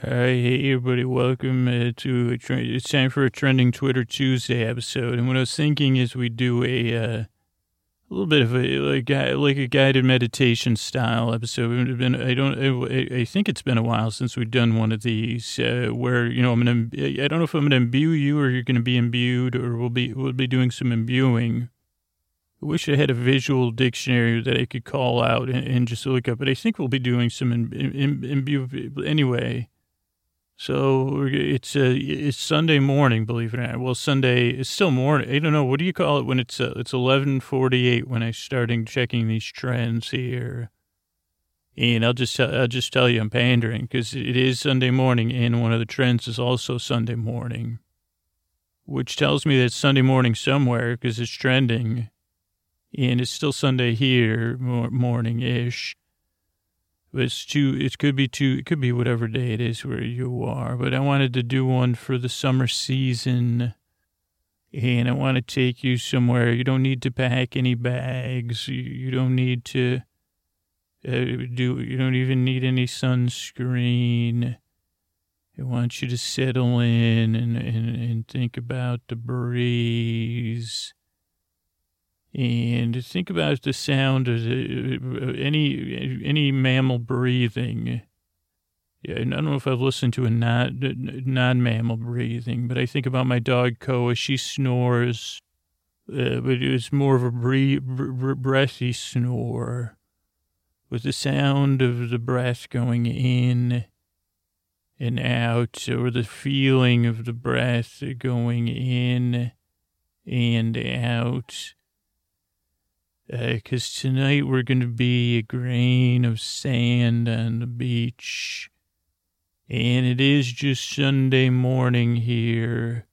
Right, hey everybody, welcome uh, to a tre- it's time for a trending Twitter Tuesday episode. And what I was thinking is we do a uh, a little bit of a like like a guided meditation style episode. Have been I don't I, I think it's been a while since we've done one of these uh, where you know I'm gonna I don't know if I'm gonna imbue you or you're gonna be imbued or we'll be we'll be doing some imbuing. I wish I had a visual dictionary that I could call out and, and just look up, but I think we'll be doing some im, im, imbue anyway. So it's uh, it's Sunday morning, believe it or not. Well, Sunday it's still morning. I don't know what do you call it when it's uh, it's eleven forty eight when I starting checking these trends here. And I'll just tell, I'll just tell you I'm pandering because it is Sunday morning, and one of the trends is also Sunday morning, which tells me that it's Sunday morning somewhere because it's trending, and it's still Sunday here mor- morning ish. But it's too, it could be too, it could be whatever day it is where you are. But I wanted to do one for the summer season. And I want to take you somewhere. You don't need to pack any bags. You, you don't need to uh, do, you don't even need any sunscreen. I want you to settle in and, and, and think about the breeze and think about the sound of the, any any mammal breathing. Yeah, I don't know if I've listened to a non non mammal breathing, but I think about my dog Koa. She snores, uh, but it's more of a bre- bre- breathy snore, with the sound of the breath going in and out, or the feeling of the breath going in and out because Uh, tonight we're going to be a grain of sand on the beach. And it is just Sunday morning here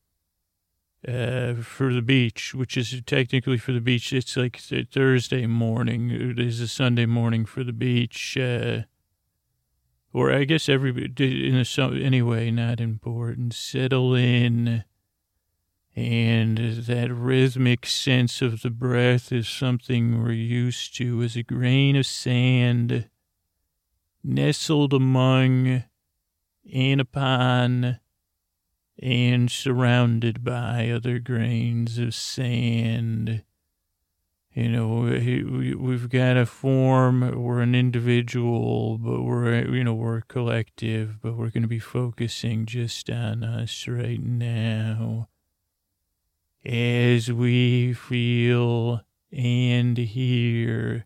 uh, for the beach, which is technically for the beach. It's like th- Thursday morning. It is a Sunday morning for the beach. Uh, or I guess every in sun anyway, not important. Settle in. And that rhythmic sense of the breath is something we're used to as a grain of sand nestled among and upon and surrounded by other grains of sand. You know, we- we- we've got a form, we're an individual, but we're, you know, we're a collective, but we're going to be focusing just on us right now as we feel and hear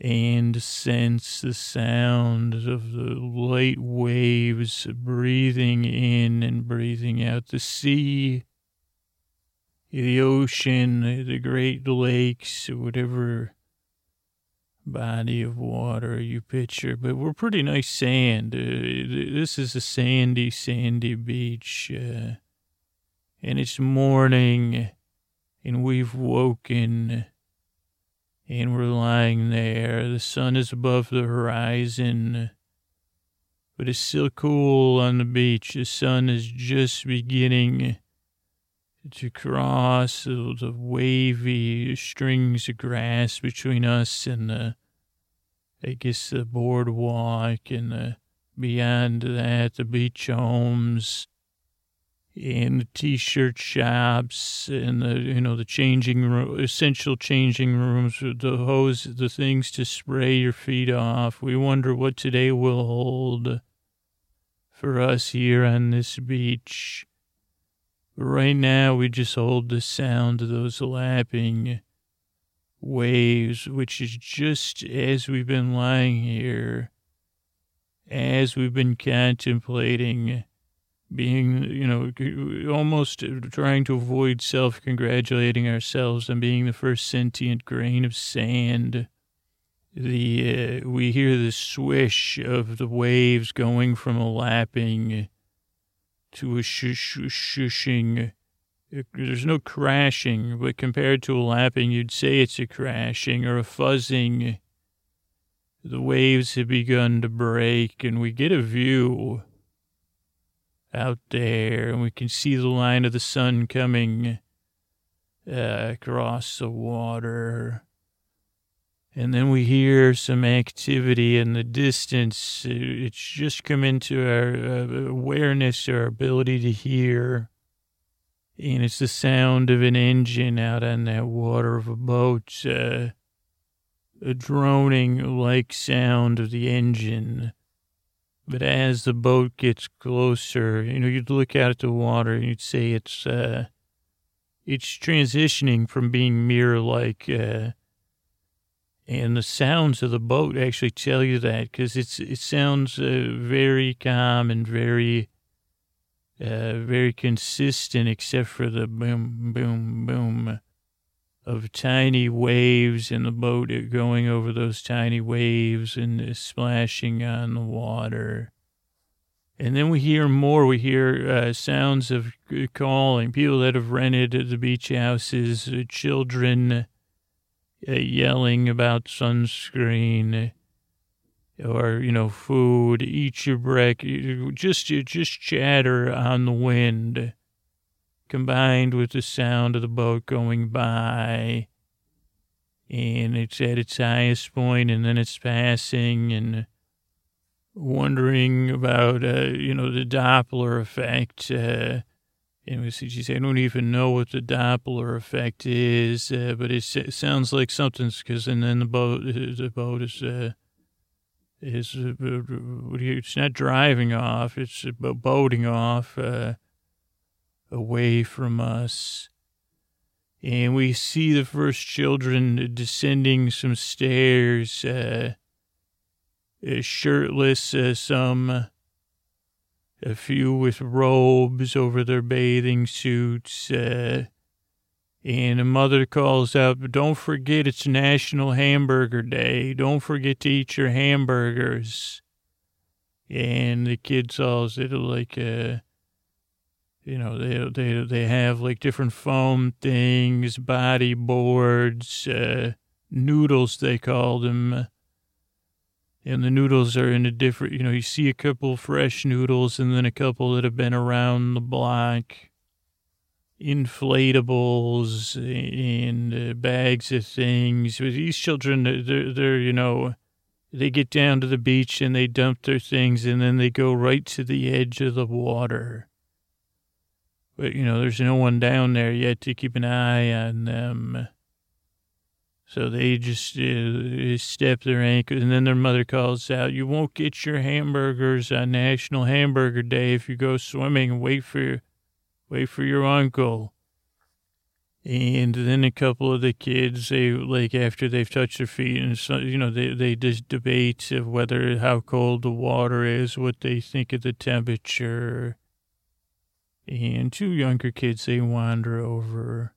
and sense the sound of the light waves breathing in and breathing out the sea, the ocean, the great lakes, whatever body of water you picture. But we're pretty nice sand. Uh, this is a sandy, sandy beach. Uh, and it's morning and we've woken and we're lying there. The sun is above the horizon, but it's still cool on the beach. The sun is just beginning to cross the wavy strings of grass between us and the, I guess, the boardwalk and the, beyond that, the beach homes and the t-shirt shops and the you know the changing room essential changing rooms the hose the things to spray your feet off. We wonder what today will hold for us here on this beach. But right now we just hold the sound of those lapping waves which is just as we've been lying here as we've been contemplating being, you know, almost trying to avoid self congratulating ourselves on being the first sentient grain of sand. The uh, we hear the swish of the waves going from a lapping to a shush, shushing. There's no crashing, but compared to a lapping, you'd say it's a crashing or a fuzzing. The waves have begun to break, and we get a view out there, and we can see the line of the sun coming uh, across the water. And then we hear some activity in the distance. It's just come into our uh, awareness, our ability to hear. And it's the sound of an engine out on that water of a boat, uh, a droning like sound of the engine. But as the boat gets closer, you know, you'd look out at the water and you'd say it's, uh, it's transitioning from being mirror like, uh, and the sounds of the boat actually tell you that because it's it sounds uh, very calm and very uh, very consistent, except for the boom, boom, boom of tiny waves in the boat going over those tiny waves and splashing on the water. And then we hear more. We hear uh, sounds of calling people that have rented the beach houses, uh, children uh, yelling about sunscreen or you know food eat your breakfast just just chatter on the wind combined with the sound of the boat going by. And it's at its highest point and then it's passing and wondering about uh, you know the doppler effect uh, and she said, I don't even know what the Doppler effect is, uh, but it, sounds like something's because, and then the boat, the boat is, uh, is, uh, it's not driving off, it's boating off, uh, away from us. And we see the first children descending some stairs, uh, uh, shirtless, some, a few with robes over their bathing suits. Uh, and a mother calls out, Don't forget it's National Hamburger Day. Don't forget to eat your hamburgers. And the kids all sit like, uh, you know, they, they, they have like different foam things, body boards, uh, noodles, they call them and the noodles are in a different, you know, you see a couple fresh noodles and then a couple that have been around the block, inflatables and uh, bags of things. But these children, they're, they're, you know, they get down to the beach and they dump their things and then they go right to the edge of the water. But, you know, there's no one down there yet to keep an eye on them. So they just uh, step their ankles, and then their mother calls out, "You won't get your hamburgers on National Hamburger Day if you go swimming. Wait for, wait for your uncle." And then a couple of the kids, they like after they've touched their feet, and so you know they they just debate of whether how cold the water is, what they think of the temperature. And two younger kids, they wander over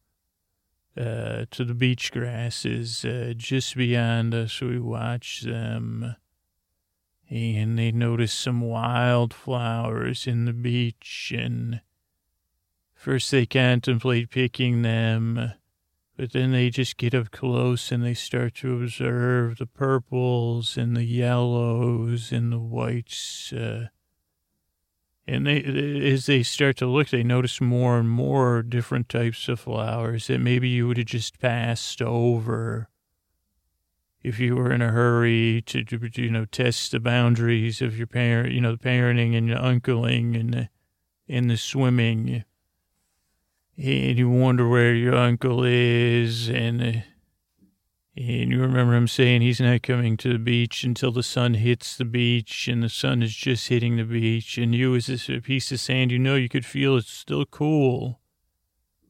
uh, to the beach grasses uh, just beyond us. We watch them, and they notice some wildflowers in the beach. And first, they contemplate picking them, but then they just get up close and they start to observe the purples and the yellows and the whites. Uh, and they, as they start to look, they notice more and more different types of flowers that maybe you would have just passed over if you were in a hurry to, you know, test the boundaries of your parent, you know, the parenting and the uncling and the, and the swimming. And you wonder where your uncle is and, uh, and you remember him saying he's not coming to the beach until the sun hits the beach and the sun is just hitting the beach. And you, as a piece of sand, you know, you could feel it's still cool.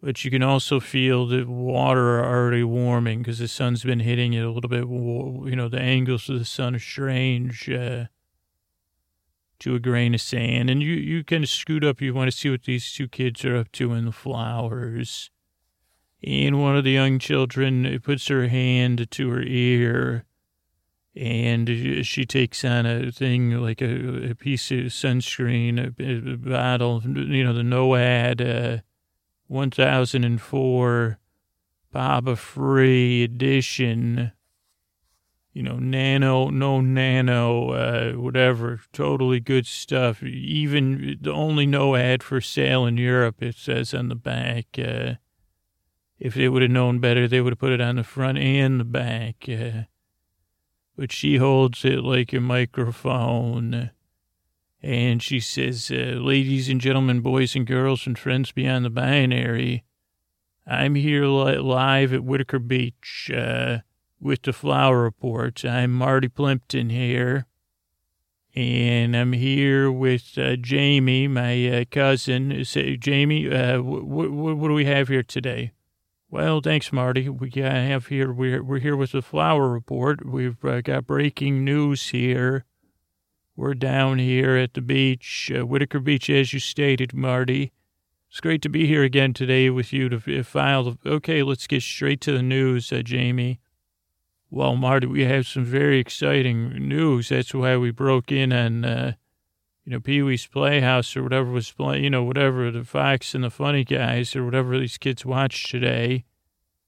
But you can also feel the water already warming because the sun's been hitting it a little bit. You know, the angles of the sun are strange uh, to a grain of sand. And you, you kind of scoot up. You want to see what these two kids are up to in the flowers and one of the young children puts her hand to her ear and she takes on a thing like a, a piece of sunscreen, a, a, bottle, you know, the NOAD uh, 1004 PABA Free edition, you know, nano, no nano, uh, whatever, totally good stuff. Even the only NOAD for sale in Europe, it says on the back. Uh, if they would have known better, they would have put it on the front and the back. Uh, but she holds it like a microphone. And she says, uh, Ladies and gentlemen, boys and girls, and friends beyond the binary, I'm here li- live at Whitaker Beach uh, with the Flower Report. I'm Marty Plimpton here. And I'm here with uh, Jamie, my uh, cousin. Say, Jamie, uh, what do we have here today? Well, thanks, Marty. We have here, we're, we're here with the Flower Report. We've uh, got breaking news here. We're down here at the beach, uh, Whitaker Beach, as you stated, Marty. It's great to be here again today with you to file the. Okay, let's get straight to the news, uh, Jamie. Well, Marty, we have some very exciting news. That's why we broke in on, uh, you know, Pee Wee's Playhouse or whatever was playing, you know, whatever, the Fox and the Funny Guys or whatever these kids watch today.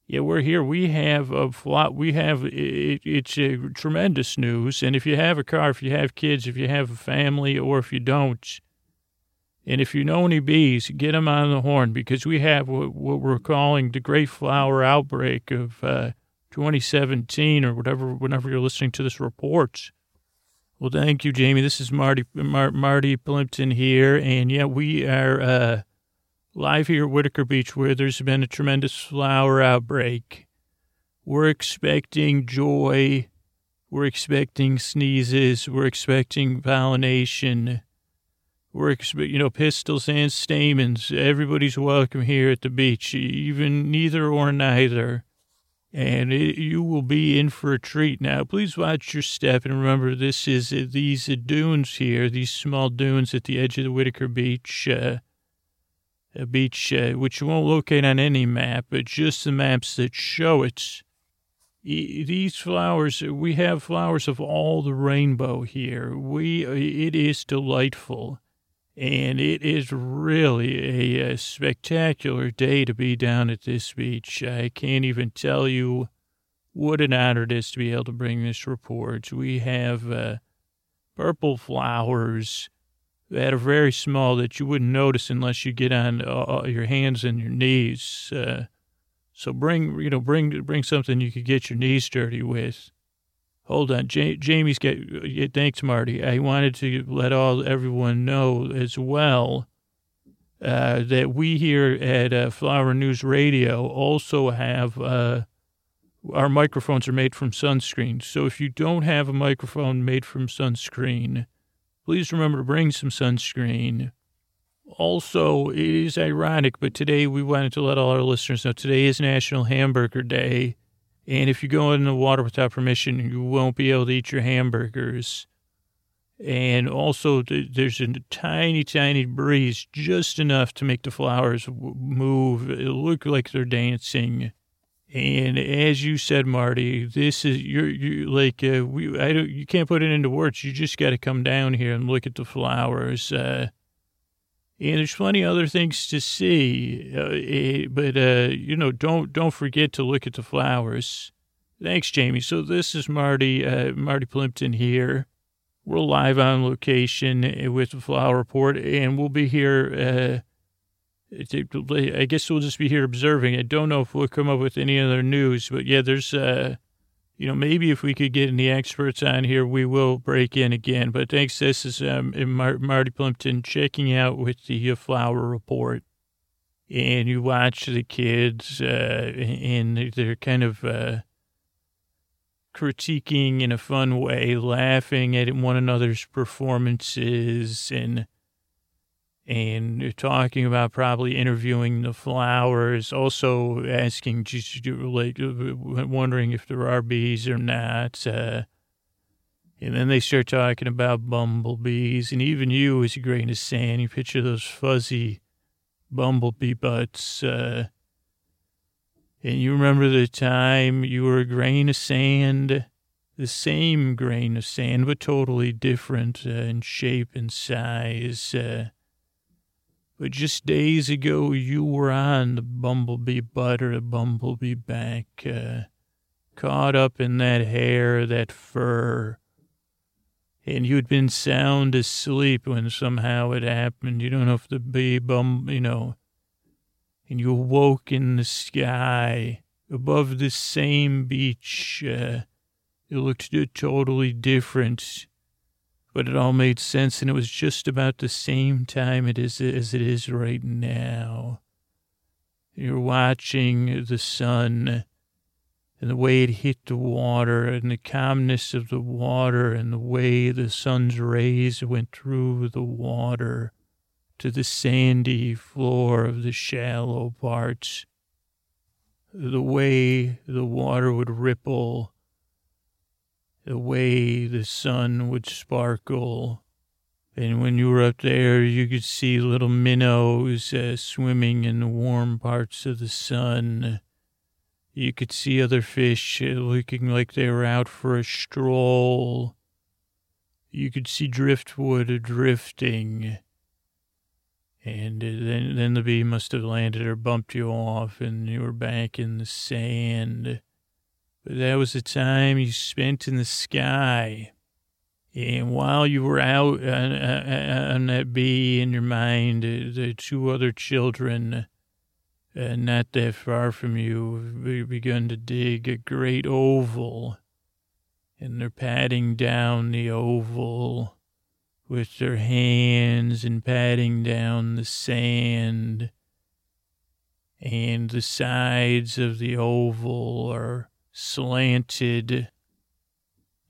Yeah, we're here. We have a lot. We have, it, it's a tremendous news. And if you have a car, if you have kids, if you have a family, or if you don't, and if you know any bees, get them on the horn because we have what, what we're calling the Great Flower Outbreak of, uh, 2017 or whatever, whenever you're listening to this report. Well, thank you, Jamie. This is Marty Mar- Marty Plimpton here, and yeah, we are uh, live here at Whitaker Beach, where there's been a tremendous flower outbreak. We're expecting joy. We're expecting sneezes. We're expecting pollination. We're, you know, pistils and stamens. Everybody's welcome here at the beach, even neither or neither and it, you will be in for a treat. Now, please watch your step and remember this is uh, these uh, dunes here, these small dunes at the edge of the Whitaker Beach, uh, a beach uh, which you won't locate on any map, but just the maps that show it. These flowers, we have flowers of all the rainbow here. We, uh, it is delightful. And it is really a, a, spectacular day to be down at this beach. I can't even tell you what an honor it is to be able to bring this report. We have uh, purple flowers that are very small that you wouldn't notice unless you get on uh, your hands and your knees. Uh, so bring, you know, bring bring something you could get your knees dirty with. Hold on, Jamie's got. Thanks, Marty. I wanted to let all everyone know as well uh, that we here at uh, Flower News Radio also have uh, our microphones are made from sunscreen. So if you don't have a microphone made from sunscreen, please remember to bring some sunscreen. Also, it is ironic, but today we wanted to let all our listeners know today is National Hamburger Day. And if you go in the water without permission, you won't be able to eat your hamburgers. And also, there's a tiny, tiny breeze, just enough to make the flowers move. It look like they're dancing. And as you said, Marty, this is you're, you like uh, we. I don't. You can't put it into words. You just got to come down here and look at the flowers. Uh, and there's plenty of other things to see. Uh, eh, but uh, you know, don't don't forget to look at the flowers. Thanks, Jamie. So this is Marty uh, Marty Plimpton here. We're live on location eh, with the Flower Report, and we'll be here. Uh, I guess we'll just be here observing. I don't know if we'll come up with any other news, but yeah, there's uh, you know, maybe if we could get any experts on here, we will break in again. But thanks. This is um, Mar- Marty Plimpton checking out with the uh, Flower Report. And you watch the kids, uh, and they're kind of uh, critiquing in a fun way, laughing at one another's performances, and and talking about probably interviewing the flowers, also asking, just like, wondering if there are bees or not. Uh, and then they start talking about bumblebees, and even you, as a grain of sand, you picture those fuzzy bumblebee butts. Uh, and you remember the time you were a grain of sand, the same grain of sand, but totally different uh, in shape and size. Uh, but just days ago, you were on the bumblebee butter, the bumblebee back, uh, caught up in that hair, that fur. And you'd been sound asleep when somehow it happened. You don't know if the bee bum, you know. And you awoke in the sky above the same beach, uh, It looked totally different, but it all made sense, and it was just about the same time it is as it is right now. You're watching the sun and the way it hit the water and the calmness of the water and the way the sun's rays went through the water to the sandy floor of the shallow parts. The way the water would ripple, the way the sun would sparkle. And when you were up there, you could see little minnows uh, swimming in the warm parts of the sun you could see other fish uh, looking like they were out for a stroll. You could see driftwood drifting. And uh, then, then the bee must have landed or bumped you off, and you were back in the sand. That was the time you spent in the sky. And while you were out on, on that bee in your mind, uh, the two other children and not that far from you, begun to dig a great oval, and they're patting down the oval with their hands and patting down the sand, and the sides of the oval are slanted,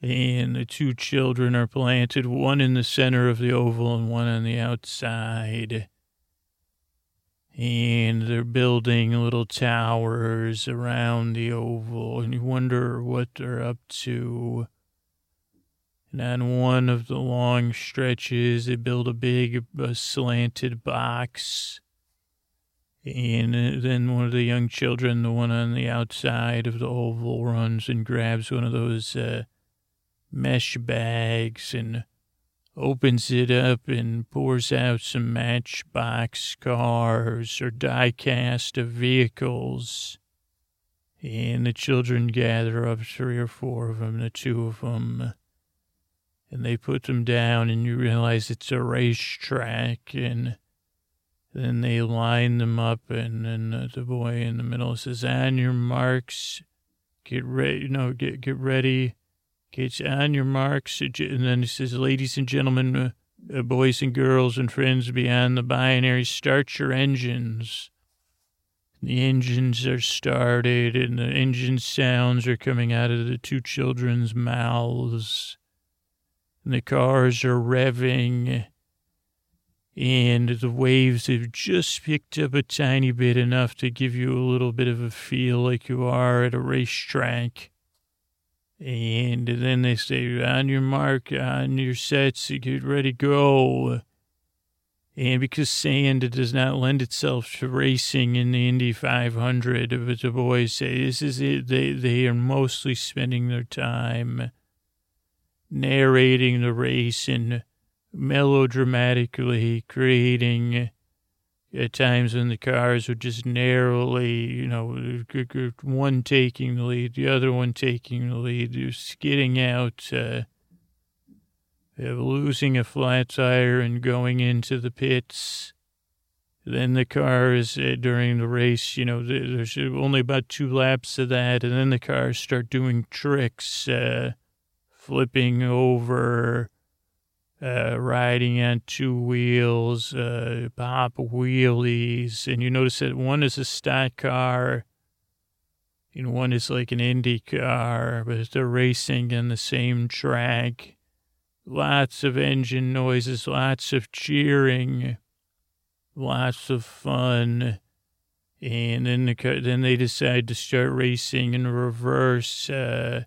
and the two children are planted, one in the center of the oval and one on the outside and they're building little towers around the oval, and you wonder what they're up to. And on one of the long stretches, they build a big a slanted box. And then one of the young children, the one on the outside of the oval, runs and grabs one of those uh, mesh bags and opens it up and pours out some matchbox cars or die-cast of vehicles. And the children gather up three or four of them, the two of them, and they put them down, and you realize it's a racetrack, and then they line them up, and then the boy in the middle says, "On your marks, get ready, no, get get ready." Get on your marks. And then he says, ladies and gentlemen, uh, uh, boys and girls and friends beyond the binary, start your engines. The engines are started and the engine sounds are coming out of the two children's mouths. And the cars are revving and the waves have just picked up a tiny bit enough to give you a little bit of a feel like you are at a racetrack. And then they say, on your mark, on your sets, get ready, go. And because sand does not lend itself to racing in the Indy 500, but the boys say this is it, they, they are mostly spending their time narrating the race and melodramatically creating at times when the cars would just narrowly, you know, one taking the lead, the other one taking the lead, skidding out, uh, losing a flat tire and going into the pits. Then the cars uh, during the race, you know, there's only about two laps of that, and then the cars start doing tricks, uh, flipping over, uh, riding on two wheels, uh, pop wheelies, and you notice that one is a stock car, and one is like an Indy car, but they're racing on the same track. Lots of engine noises, lots of cheering, lots of fun. And then the, then they decide to start racing in reverse. Uh,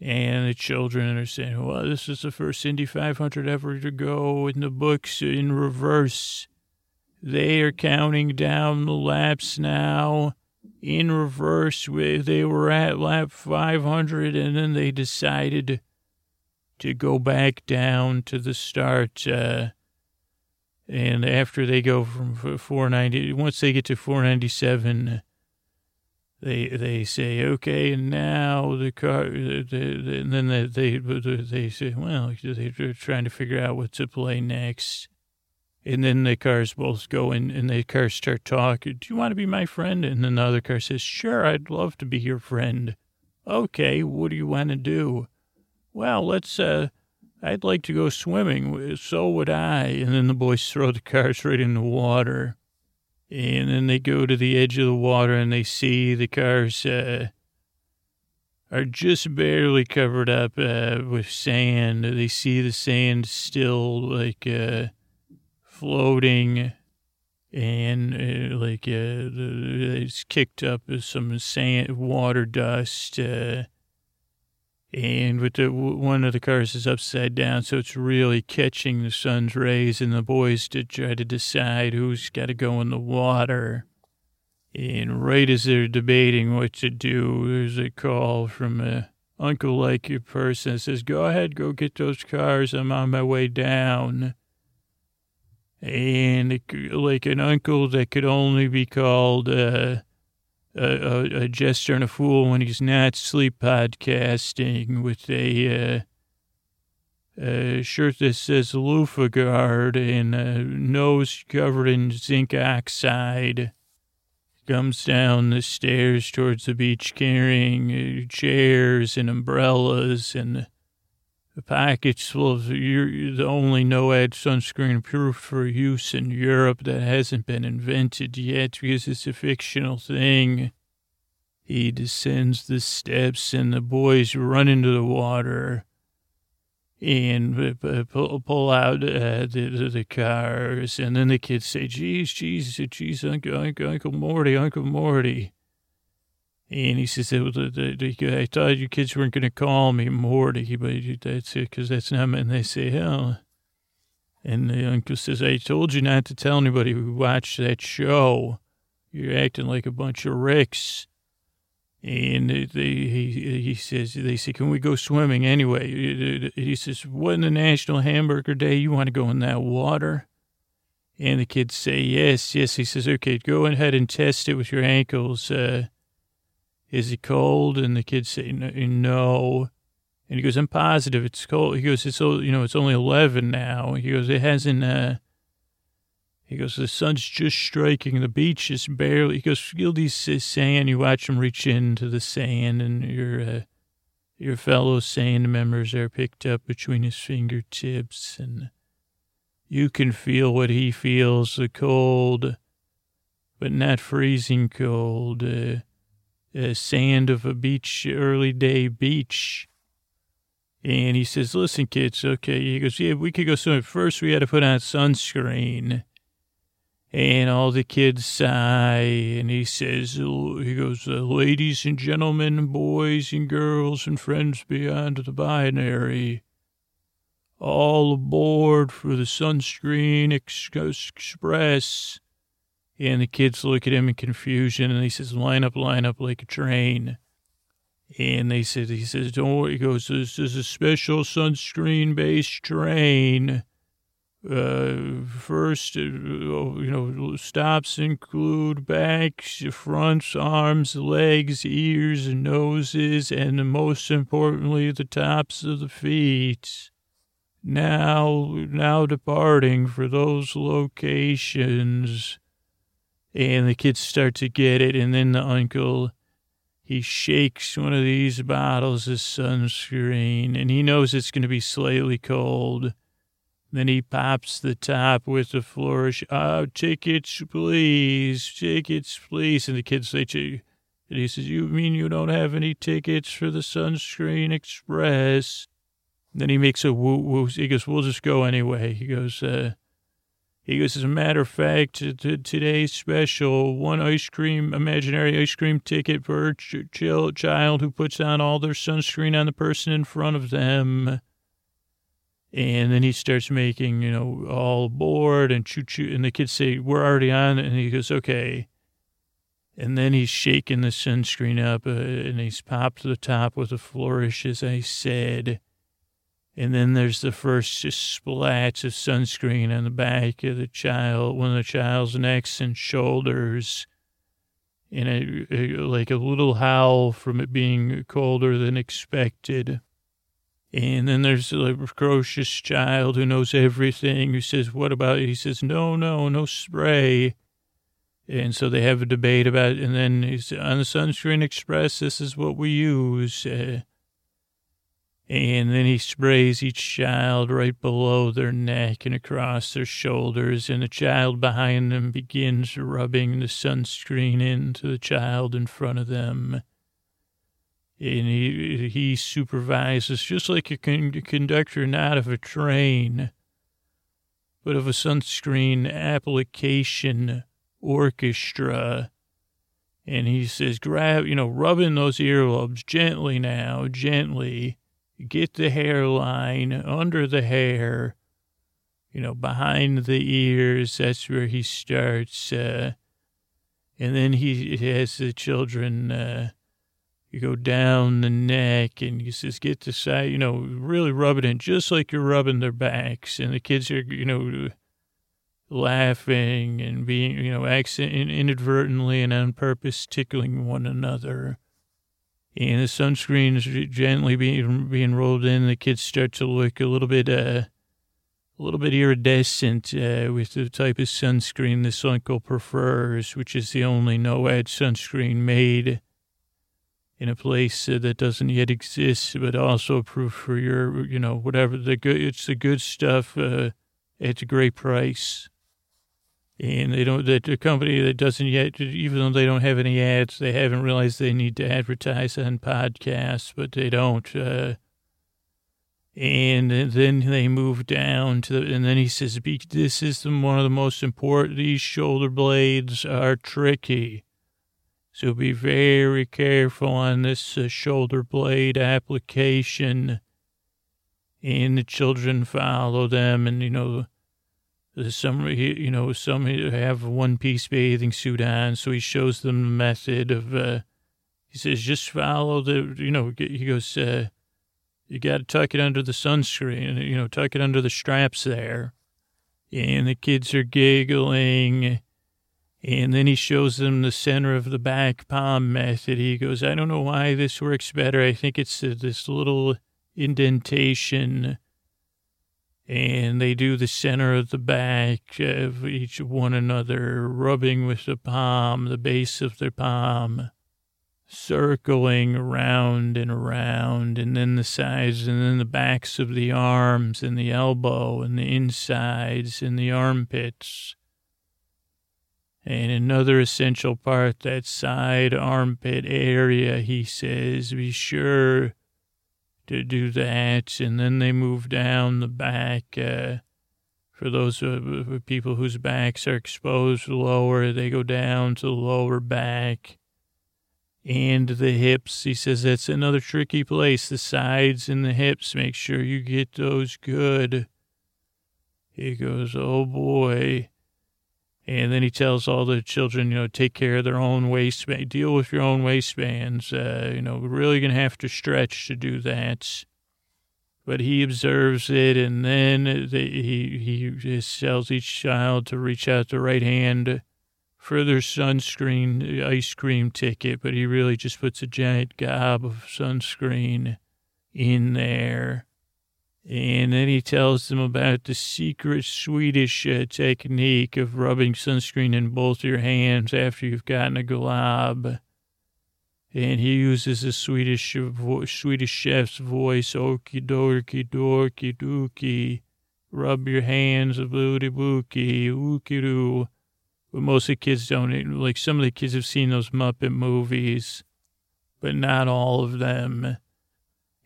and the children are saying, well, this is the first Indy 500 ever to go in the books in reverse. They are counting down the laps now in reverse. They were at lap 500 and then they decided to go back down to the start. Uh, and after they go from 490, once they get to 497, they they say okay and now the car the, the, and then they, they they say well they're trying to figure out what to play next and then the cars both go in and the cars start talking do you want to be my friend and then the other car says sure i'd love to be your friend Okay, what do you want to do? Well, let's, uh, I'd like to go swimming. So would I. And then the boys throw the cars right in the water. And then they go to the edge of the water and they see the cars, uh, are just barely covered up uh, with sand. They see the sand still like uh, floating and uh, like uh, it's kicked up with some sand, water dust. Uh, and with the one of the cars is upside down, so it's really catching the sun's rays. And the boys to try to decide who's got to go in the water. And right as they're debating what to do, there's a call from a uncle like your person that says, Go ahead, go get those cars. I'm on my way down. And like an uncle that could only be called uh, a, a, and a fool when he's not sleep podcasting with a, uh, a shirt that says loofah guard and a nose covered in zinc oxide. Comes down the stairs towards the beach carrying uh, chairs and umbrellas and package full of the only NOAD sunscreen approved for use in Europe that hasn't been invented yet because it's a fictional thing. He descends the steps and the boys run into the water and pull, pull out uh, the, the cars. And then the kids say, geez, geez, geez, Uncle, Uncle, Uncle Morty, Uncle Morty. And he says, I thought you kids weren't going to call me Morty, but that's it, because that's not, and they say, hell. And the uncle says, I told you not to tell anybody who watched that show. You're acting like a bunch of ricks. And they, he, he says, they say, can we go swimming anyway? He says, what in the National Hamburger Day? You want to go in that water? And the kids say, yes, yes. He says, okay, go ahead and test it with your ankles. Uh, is it cold? And the kids say, no. And he goes, I'm positive it's cold. He goes, it's, you know, it's only 11 now. He goes, it hasn't, uh, he goes, the sun's just striking. The beach is barely. He goes, feel these sand. You watch him reach into the sand, and your uh, your fellow sand members are picked up between his fingertips, and you can feel what he feels the cold, but not freezing cold. Uh, uh, sand of a beach, early day beach. And he says, listen, kids, okay. He goes, yeah, we could go swimming. First, we had to put on sunscreen. And all the kids sigh, and he says, he goes, ladies and gentlemen, boys and girls, and friends beyond the binary, all aboard for the Sunscreen Express. And the kids look at him in confusion, and he says, line up, line up like a train. And they said, he says, don't worry. He goes, this is a special sunscreen-based train uh, first, uh, you know, stops include backs, fronts, arms, legs, ears, noses, and most importantly, the tops of the feet. Now, now departing for those locations. And the kids start to get it, and then the uncle, he shakes one of these bottles of sunscreen, and he knows it's going to be slightly cold then he pops the top with a flourish. Oh, tickets, please. Tickets, please. And the kids say, and he says, You mean you don't have any tickets for the Sunscreen Express? Then he makes a woo woo. He goes, We'll just go anyway. He goes, uh, he goes, as a matter of fact, today's special, one ice cream, imaginary ice cream ticket for a ch- child who puts on all their sunscreen on the person in front of them. And then he starts making, you know, all aboard and choo choo. And the kids say, We're already on. And he goes, Okay. And then he's shaking the sunscreen up uh, and he's popped the top with a flourish, as I said. And then there's the first splats of sunscreen on the back of the child, one of the child's necks and shoulders. And a, a, like a little howl from it being colder than expected. And then there's the precocious child who knows everything, who says, What about it? He says, No, no, no spray. And so they have a debate about, it. and then he's on the Sunscreen Express, this is what we use. Uh, and then he sprays each child right below their neck and across their shoulders. And the child behind them begins rubbing the sunscreen into the child in front of them. And he, he supervises just like a con- conductor, not of a train, but of a sunscreen application orchestra. And he says, grab, you know, rubbing those earlobes gently now, gently get the hairline under the hair, you know, behind the ears. That's where he starts. Uh, and then he has the children uh, you go down the neck and he says, get the side, you know, really rub it in just like you're rubbing their backs. And the kids are, you know, laughing and being, you know, accent inadvertently and on purpose tickling one another and the sunscreen is gently being being rolled in. The kids start to look a little bit uh, a little bit iridescent uh, with the type of sunscreen this uncle prefers, which is the only no-ad sunscreen made in a place uh, that doesn't yet exist, but also approved for your, you know, whatever the good. It's the good stuff uh, at a great price and they don't that the company that doesn't yet even though they don't have any ads they haven't realized they need to advertise on podcasts but they don't uh, and then they move down to the, and then he says this is the, one of the most important these shoulder blades are tricky. So be very careful on this uh, shoulder blade application. And the children follow them and you know some, you know, some have one piece bathing suit on, so he shows them the method of, uh, he says, just follow the, you know, he goes, uh, you got to tuck it under the sunscreen, you know, tuck it under the straps there. And the kids are giggling. And then he shows them the center of the back palm method. He goes, I don't know why this works better. I think it's uh, this little indentation and they do the center of the back of each one another, rubbing with the palm, the base of their palm, circling around and around, and then the sides, and then the backs of the arms, and the elbow, and the insides, and the armpits. And another essential part, that side armpit area, he says, be sure to do that. And then they move down the back. Uh, for those uh, people whose backs are exposed lower, they go down to the lower back and the hips. He says that's another tricky place. The sides and the hips, make sure you get those good. He goes, oh boy. And then he tells all the children, you know, take care of their own waistband, deal with your own waistbands. Uh, you know, really going to have to stretch to do that. But he observes it, and then he he tells each child to reach out the right hand for their sunscreen ice cream ticket. But he really just puts a giant gob of sunscreen in there. And then he tells them about the secret Swedish uh, technique of rubbing sunscreen in both your hands after you've gotten a glob. And he uses a Swedish vo- Swedish chef's voice, okie dokie dorky dookie. Rub your hands, booty bookie, ookie doo. But most of the kids don't, like some of the kids have seen those Muppet movies, but not all of them.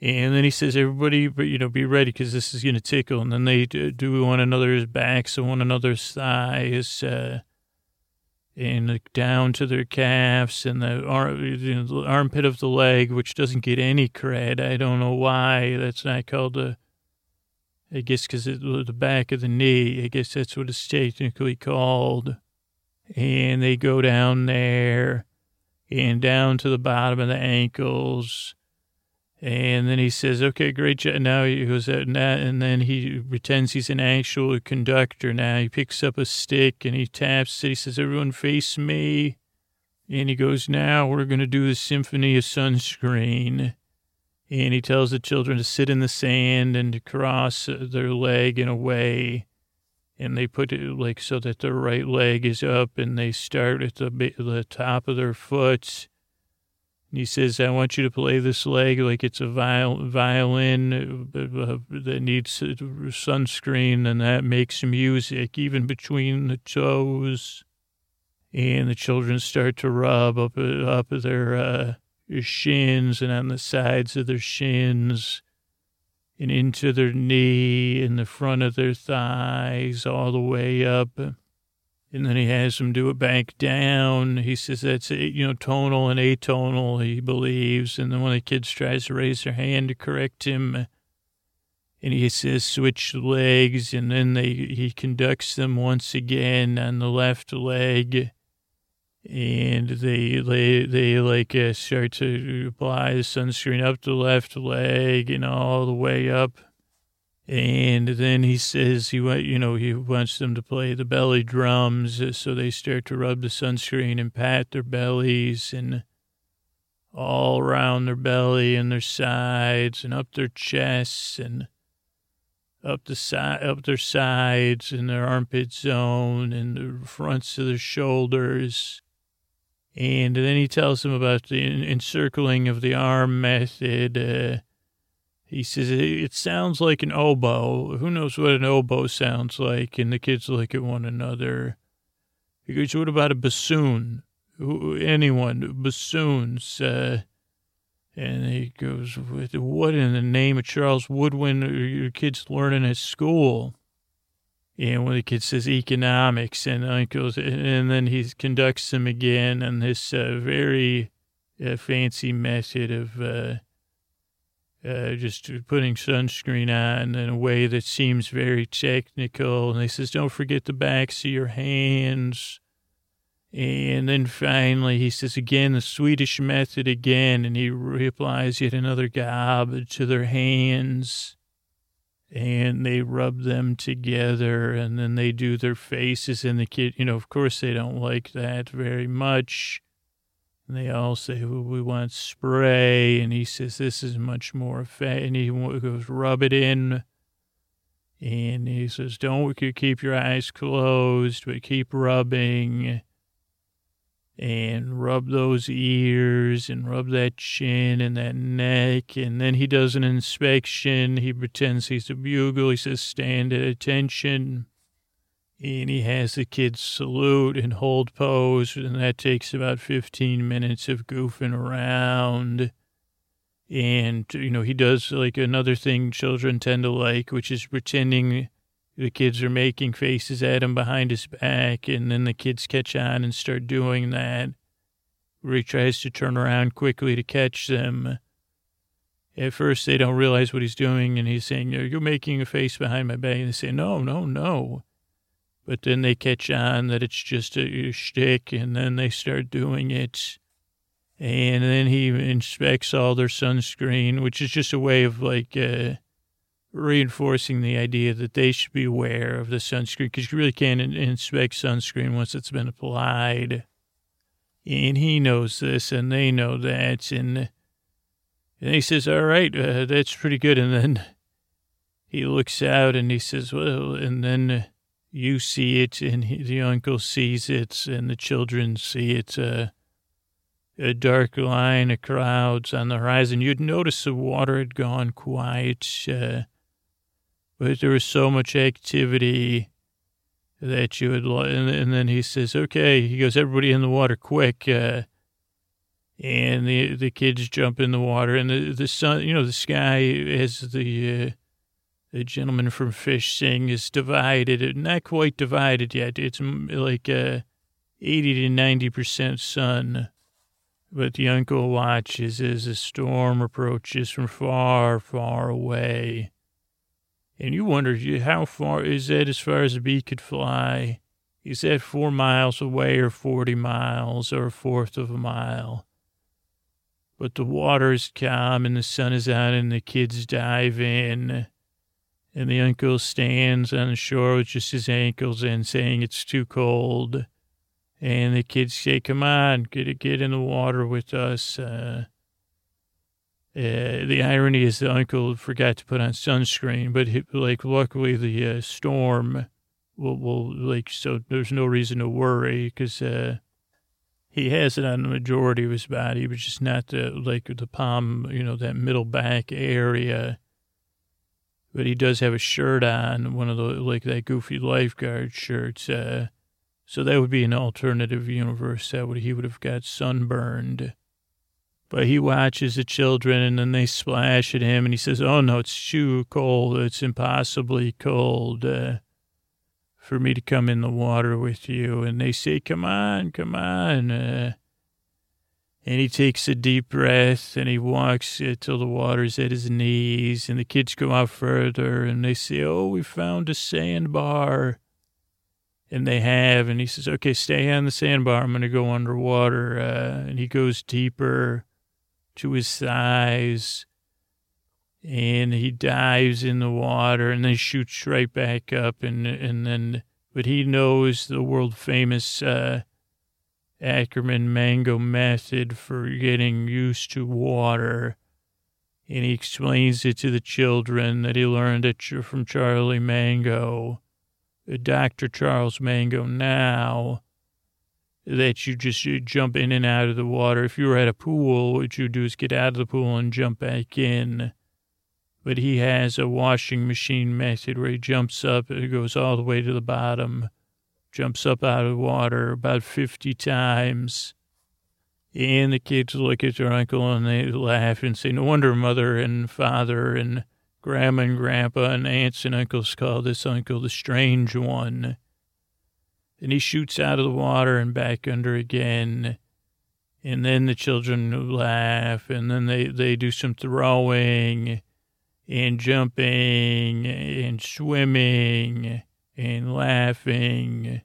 And then he says, everybody, you know, be ready because this is going to tickle. And then they do one another's backs and one another's thighs, uh, and down to their calves and the, arm, you know, the armpit of the leg, which doesn't get any cred. I don't know why that's not called a, I guess because the back of the knee, I guess that's what it's technically called. And they go down there and down to the bottom of the ankles and then he says, okay, great job. Now he goes out and, and then he pretends he's an actual conductor now. He picks up a stick and he taps it. He says, everyone face me. And he goes, now we're going to do the symphony of sunscreen. And he tells the children to sit in the sand and to cross their leg in a way. and they put it like so that their right leg is up and they start at the, the top of their foot. He says, I want you to play this leg like it's a viol- violin uh, that needs sunscreen and that makes music even between the toes. And the children start to rub up, up their uh, shins and on the sides of their shins and into their knee and the front of their thighs all the way up. And then he has them do it back down. He says that's, you know, tonal and atonal, he believes. And then when the kids tries to raise their hand to correct him, and he says switch legs, and then they he conducts them once again on the left leg and they they they like uh, start to apply the sunscreen up the left leg and all the way up and then he says he you know he wants them to play the belly drums uh, so they start to rub the sunscreen and pat their bellies and all around their belly and their sides and up their chests and up the side up their sides and their armpit zone and the fronts of their shoulders and then he tells them about the encircling of the arm method. Uh, he says, it sounds like an oboe. Who knows what an oboe sounds like? And the kids look at one another. He goes, what about a bassoon? Who, anyone, bassoons. Uh, and he goes, what in the name of Charles Woodwin are your kids learning at school? And when the kid says economics and uncles, and then he conducts them again on this uh, very uh, fancy method of uh, just putting sunscreen on in a way that seems very technical. And he says, don't forget the backs of your hands. And then finally, he says again, the Swedish method again, and he applies yet another gob to their hands. And they rub them together. And then they do their faces and the kid you know of course they don't like that very much and they all say well, we want spray and he says this is much more effective and he goes rub it in and he says don't keep your eyes closed but keep rubbing and rub those ears and rub that chin and that neck. And then he does an inspection. He pretends he's a bugle. He says, stand at attention. And he has the kids salute and hold pose. And that takes about 15 minutes of goofing around. And, you know, he does like another thing children tend to like, which is pretending the kids are making faces at him behind his back, and then the kids catch on and start doing that. Where he tries to turn around quickly to catch them. At first, they don't realize what he's doing, and he's saying, You're making a face behind my back. And they say, No, no, no. But then they catch on that it's just a, a shtick, and then they start doing it. And then he inspects all their sunscreen, which is just a way of like, uh, reinforcing the idea that they should be aware of the sunscreen because you really can't inspect sunscreen once it's been applied. And he knows this and they know that. And, and he says, All right, uh, that's pretty good. And then he looks out and he says, Well, and then you see it and he, the uncle sees it and the children see it. Uh, a dark line of clouds on the horizon. You'd notice the water had gone quiet. Uh, but there was so much activity that you would, and, and then he says, okay, he goes, everybody in the water quick. Uh, and the the kids jump in the water and the, the sun, you know, the sky as the, uh, the gentleman from sing is divided, not quite divided yet. It's like, uh, 80 to 90% sun. But the uncle watches as a storm approaches from far, far away. And you wonder how far is that as far as a bee could fly? Is that four miles away or 40 miles or a fourth of a mile? But the water is calm and the sun is out and the kids dive in. And the uncle stands on the shore with just his ankles in saying it's too cold. And the kids say, come on, get, get in the water with us. Uh, uh, the irony is the uncle forgot to put on sunscreen, but he, like luckily the uh, storm will, well, like, so there's no reason to worry because uh, he has it on the majority of his body, but just not the, like the palm, you know, that middle back area. But he does have a shirt on, one of the, like that goofy lifeguard shirts. Uh, so that would be an alternative universe. That would, he would have got sunburned. But he watches the children and then they splash at him and he says, Oh no, it's too cold. It's impossibly cold. Uh, for me to come in the water with you. And they say, come on, come on. Uh, and he takes a deep breath and he walks uh, till the water's at his knees. And the kids go out further and they say, oh, we found a sandbar. And they have. And he says, okay, stay on the sandbar. I'm going to go underwater. Uh, and he goes deeper to his thighs and he dives in the water and then shoots right back up and and then but he knows the world famous uh, Ackerman mango method for getting used to water. And he explains it to the children that he learned it from Charlie Mango, uh, Dr. Charles Mango now, that you just you jump in and out of the water. If you were at a pool, what you do is get out of the pool and jump back in but he has a washing machine method where he jumps up and goes all the way to the bottom, jumps up out of the water about 50 times. And the kids look at their uncle and they laugh and say, No wonder mother and father and grandma and grandpa and aunts and uncles call this uncle the strange one. And he shoots out of the water and back under again. And then the children laugh and then they, they do some throwing and jumping and swimming and laughing.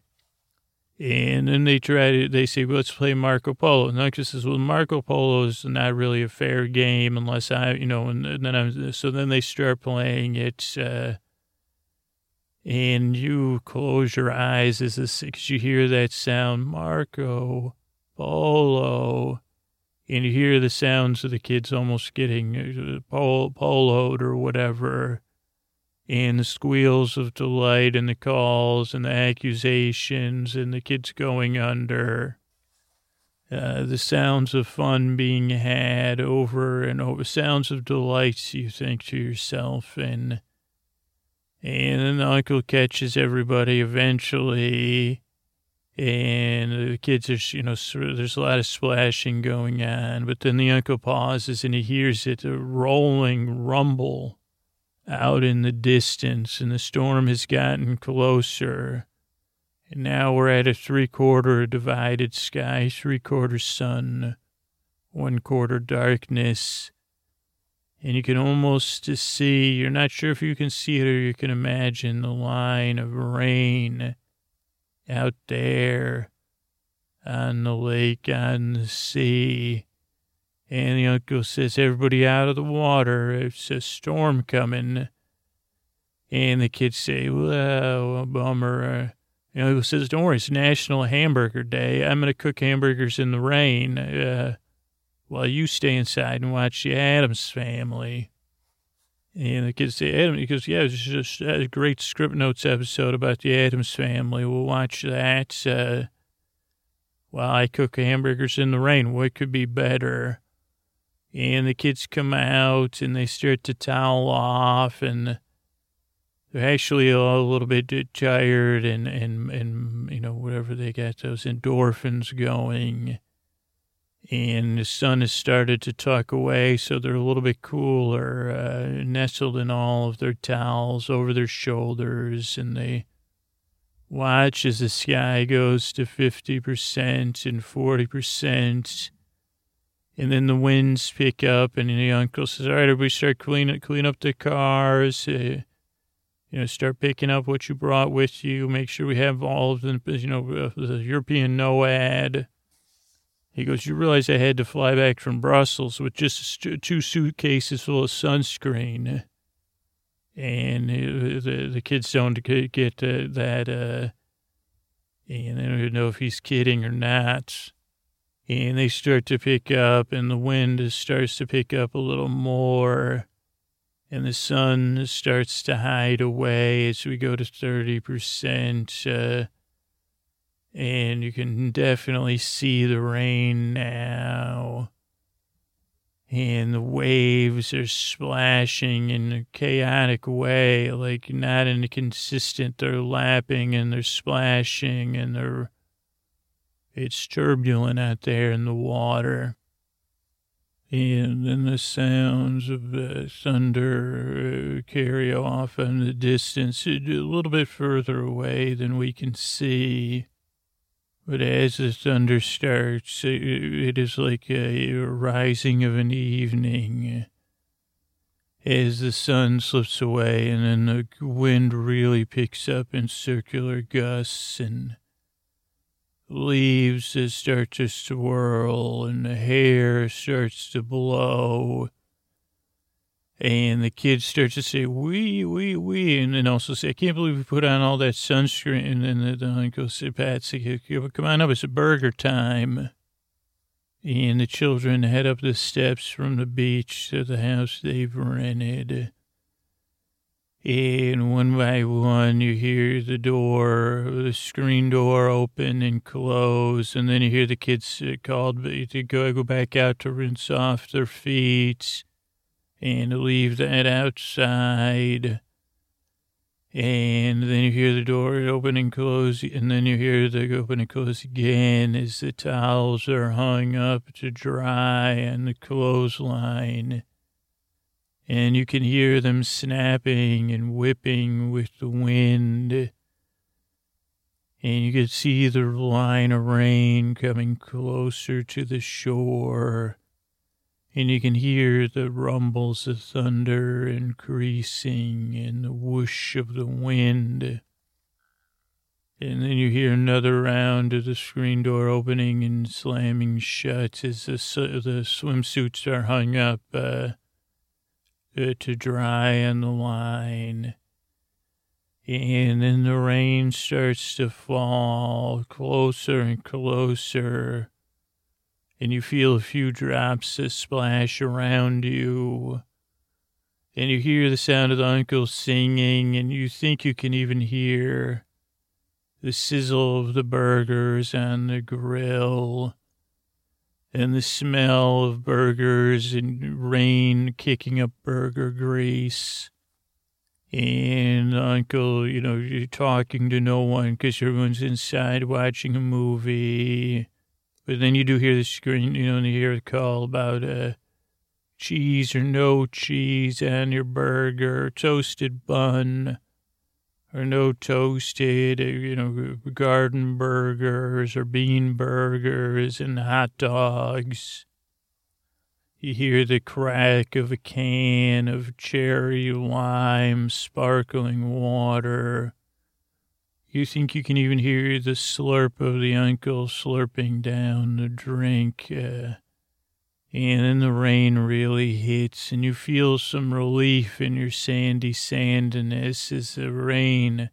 And then they try to, they say, let's play Marco Polo. And Uncle says, well, Marco Polo is not really a fair game unless I, you know, and, and then I'm, so then they start playing it. Uh, and you close your eyes as this, because you hear that sound, Marco Polo and you hear the sounds of the kids almost getting uh, pol- poloed or whatever, and the squeals of delight and the calls and the accusations and the kids going under. Uh, the sounds of fun being had over and over, sounds of delight, you think to yourself, and and then the uncle catches everybody eventually and the kids are, you know, there's a lot of splashing going on. But then the uncle pauses and he hears it a rolling rumble out in the distance, and the storm has gotten closer. And now we're at a three quarter divided sky, three quarter sun, one quarter darkness. And you can almost see, you're not sure if you can see it or you can imagine the line of rain out there on the lake, on the sea. And the uncle says, Everybody out of the water. It's a storm coming. And the kids say, Well, bummer. The uncle says, Don't worry, it's National Hamburger Day. I'm going to cook hamburgers in the rain uh, while you stay inside and watch the Addams family. And the kids say, Adam, he goes, yeah, it's just a great script notes episode about the Addams family. We'll watch that uh, while I cook hamburgers in the rain. What could be better? And the kids come out and they start to towel off and they're actually a little bit tired and, and, and, you know, whatever they got those endorphins going and the sun has started to tuck away, so they're a little bit cooler, uh, nestled in all of their towels over their shoulders, and they watch as the sky goes to 50% and 40%. And then the winds pick up, and the uncle says, All right, everybody start cleaning clean up the cars. Uh, you know, start picking up what you brought with you. Make sure we have all of the, you know, uh, the European NOAD he goes, You realize I had to fly back from Brussels with just two suitcases full of sunscreen. And the, the kids don't get uh, that, uh, and I don't even know if he's kidding or not. And they start to pick up, and the wind starts to pick up a little more. and the sun starts to hide away as we go to 30%. Uh, and you can definitely see the rain now. And the waves are splashing in a chaotic way, like not in a consistent, they're lapping and they're splashing and they're, it's turbulent out there in the water. And then the sounds of the thunder carry off in the distance, a little bit further away than we can see. But as the thunder starts, it is like a rising of an evening. As the sun slips away and then the wind really picks up in circular gusts and leaves start to swirl and the hair starts to blow and the kids start to say, "We, we, we," and then also say, "I can't believe we put on all that sunscreen." And then the, the uncle said, "Patsy, come on up, it's a burger time." And the children head up the steps from the beach to the house they've rented. And one by one, you hear the door, the screen door open and close, and then you hear the kids called to go go back out to rinse off their feet and leave that outside. And then you hear the door open and close, and then you hear the open and close again as the towels are hung up to dry on the clothesline. And you can hear them snapping and whipping with the wind. And you can see the line of rain coming closer to the shore and you can hear the rumbles of thunder increasing and the whoosh of the wind. And then you hear another round of the screen door opening and slamming shut as the, the swimsuits are hung up uh, to dry on the line. And then the rain starts to fall closer and closer and you feel a few drops splash around you. And you hear the sound of the uncle singing, and you think you can even hear the sizzle of the burgers on the grill, and the smell of burgers and rain kicking up burger grease. And uncle, you know, you're talking to no one because everyone's inside watching a movie but then you do hear the screen, you know, and you hear the call about uh, cheese or no cheese on your burger, toasted bun, or no toasted, uh, you know, garden burgers or bean burgers and hot dogs. You hear the crack of a can of cherry lime sparkling water you think you can even hear the slurp of the uncle slurping down the drink. Uh, and then the rain really hits, and you feel some relief in your sandy sandiness as the rain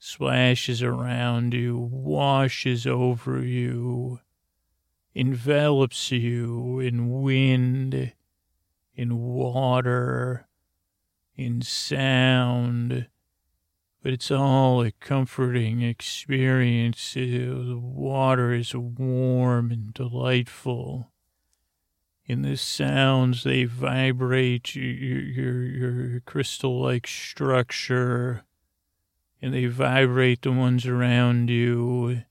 splashes around you, washes over you, envelops you in wind, in water, in sound but it's all a comforting experience. The water is warm and delightful. And the sounds, they vibrate your, your, your crystal-like structure, and they vibrate the ones around you.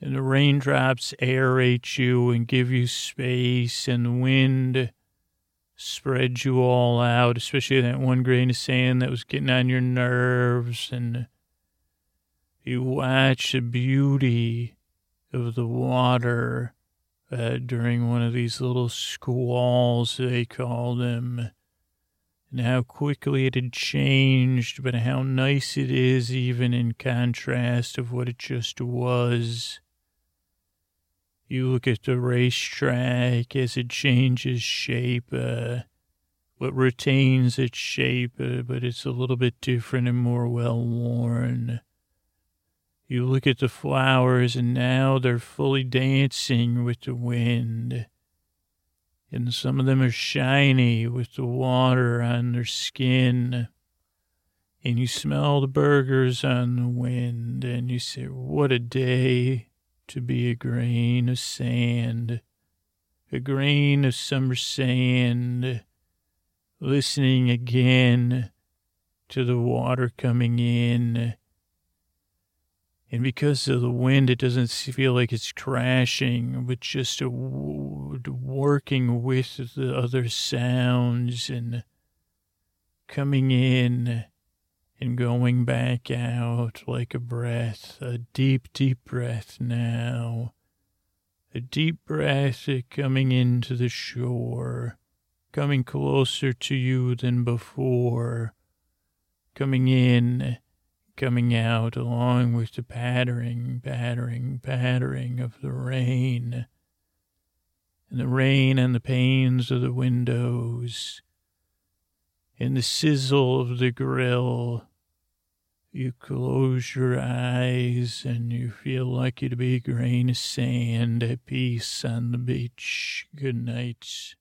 And the raindrops aerate you and give you space, and the wind spread you all out, especially that one grain of sand that was getting on your nerves. And you watch the beauty of the water uh, during one of these little squalls, they call them, and how quickly it had changed, but how nice it is, even in contrast of what it just was. You look at the racetrack as it changes shape, uh, what retains its shape, uh, but it's a little bit different and more well worn. You look at the flowers, and now they're fully dancing with the wind. And some of them are shiny with the water on their skin. And you smell the burgers on the wind, and you say, What a day to be a grain of sand, a grain of summer sand, listening again to the water coming in. And because of the wind, it doesn't feel like it's crashing, but just working with the other sounds and coming in and going back out like a breath, a deep, deep breath now. A deep breath uh, coming into the shore, coming closer to you than before coming in, coming out, along with the pattering, pattering, pattering of the rain, and the rain on the panes of the windows, and the sizzle of the grill. You close your eyes and you feel like you'd be a grain of sand at peace on the beach. Good night.